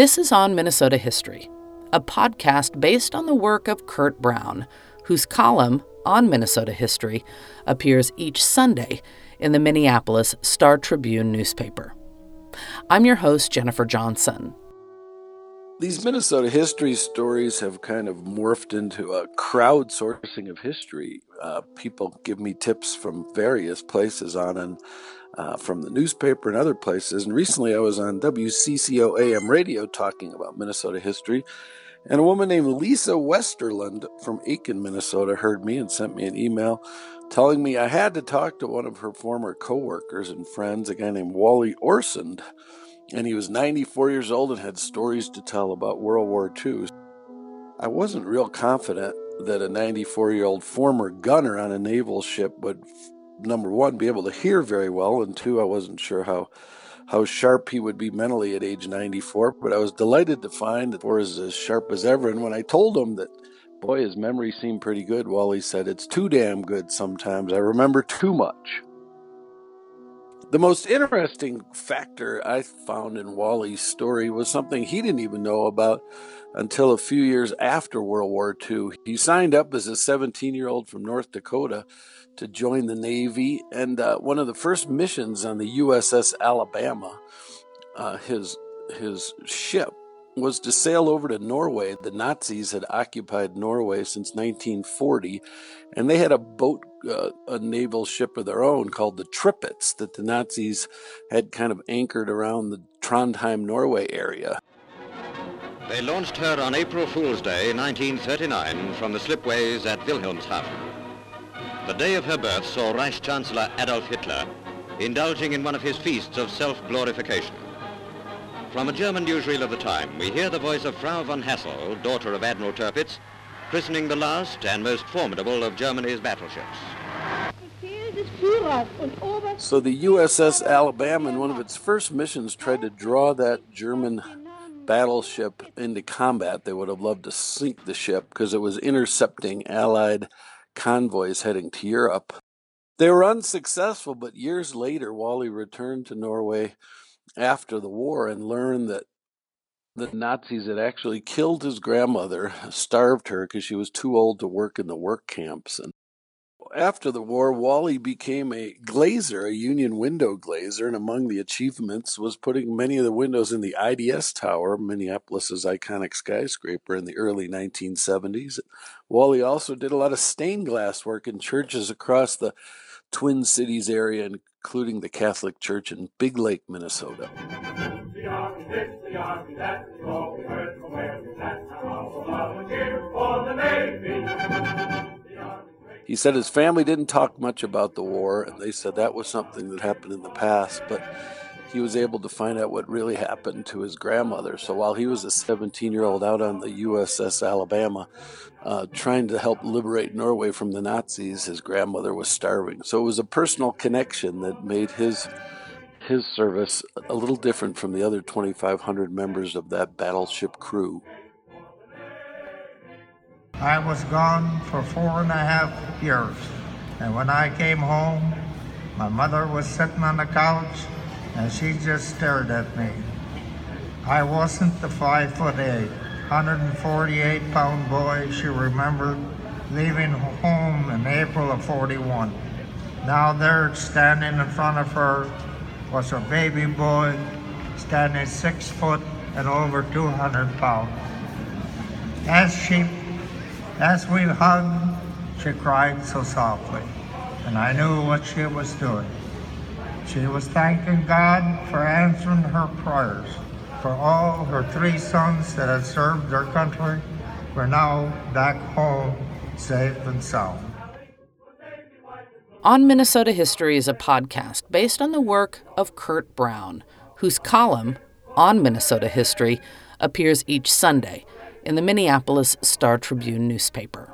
This is On Minnesota History, a podcast based on the work of Curt Brown, whose column on Minnesota history appears each Sunday in the Minneapolis Star Tribune newspaper. I'm your host, Jennifer Johnson. These Minnesota history stories have kind of morphed into a crowdsourcing of history. Uh, people give me tips from various places on and uh, from the newspaper and other places. And recently I was on WCCO AM radio talking about Minnesota history. And a woman named Lisa Westerlund from Aitkin, Minnesota heard me and sent me an email telling me I had to talk to one of her former coworkers and friends, a guy named Wally Orsund. And he was 94 years old and had stories to tell about World War II. I wasn't real confident that a 94 year old former gunner on a naval ship would number one, be able to hear very well, and two, I wasn't sure how how sharp he would be mentally at age 94. But I was delighted to find that he was as sharp as ever. And when I told him that, boy, his memory seemed pretty good, Wally said, It's too damn good sometimes. I remember too much. The most interesting factor I found in Wally's story was something he didn't even know about until a few years after World War II. He signed up as a 17 year old from North Dakota to join the Navy, and uh, one of the first missions on the USS Alabama, uh, his his ship was to sail over to Norway. The Nazis had occupied Norway since 1940, and they had a boat, uh, a naval ship of their own called the Tirpitz that the Nazis had kind of anchored around the Trondheim, Norway area. They launched her on April Fool's Day, 1939, from the slipways at Wilhelmshaven. The day of her birth saw Reich Chancellor Adolf Hitler indulging in one of his feasts of self-glorification. From a German newsreel of the time, we hear the voice of Frau von Hassel, daughter of Admiral Tirpitz, christening the last and most formidable of Germany's battleships. So the USS Alabama, in one of its first missions, tried to draw that German battleship into combat. They would have loved to sink the ship because it was intercepting Allied convoys heading to Europe. They were unsuccessful, but years later, Wally returned to Norway after the war and learned that the Nazis had actually killed his grandmother, starved her because she was too old to work in the work camps, and after the war, Wally became a glazer, a union window glazer, and among the achievements was putting many of the windows in the IDS Tower, Minneapolis's iconic skyscraper, in the early 1970s. Wally also did a lot of stained glass work in churches across the Twin Cities area, including the Catholic Church in Big Lake, Minnesota. He said his family didn't talk much about the war, and they said that was something that happened in the past, but he was able to find out what really happened to his grandmother. So while he was a 17 year old out on the USS Alabama, uh, trying to help liberate Norway from the Nazis, his grandmother was starving. So it was a personal connection that made his his service a little different from the other 2,500 members of that battleship crew. I was gone for four and a half years. And when I came home, my mother was sitting on the couch and she just stared at me. I wasn't the five foot eight, 148 pound boy she remembered leaving home in April of 41. Now there standing in front of her was her baby boy standing six foot and over 200 pounds. As she as we hugged, she cried so softly, and I knew what she was doing. She was thanking God for answering her prayers, for all her three sons that had served their country were now back home, safe and sound. On Minnesota History is a podcast based on the work of Curt Brown, whose column, On Minnesota History, appears each Sunday in the Minneapolis Star Tribune newspaper.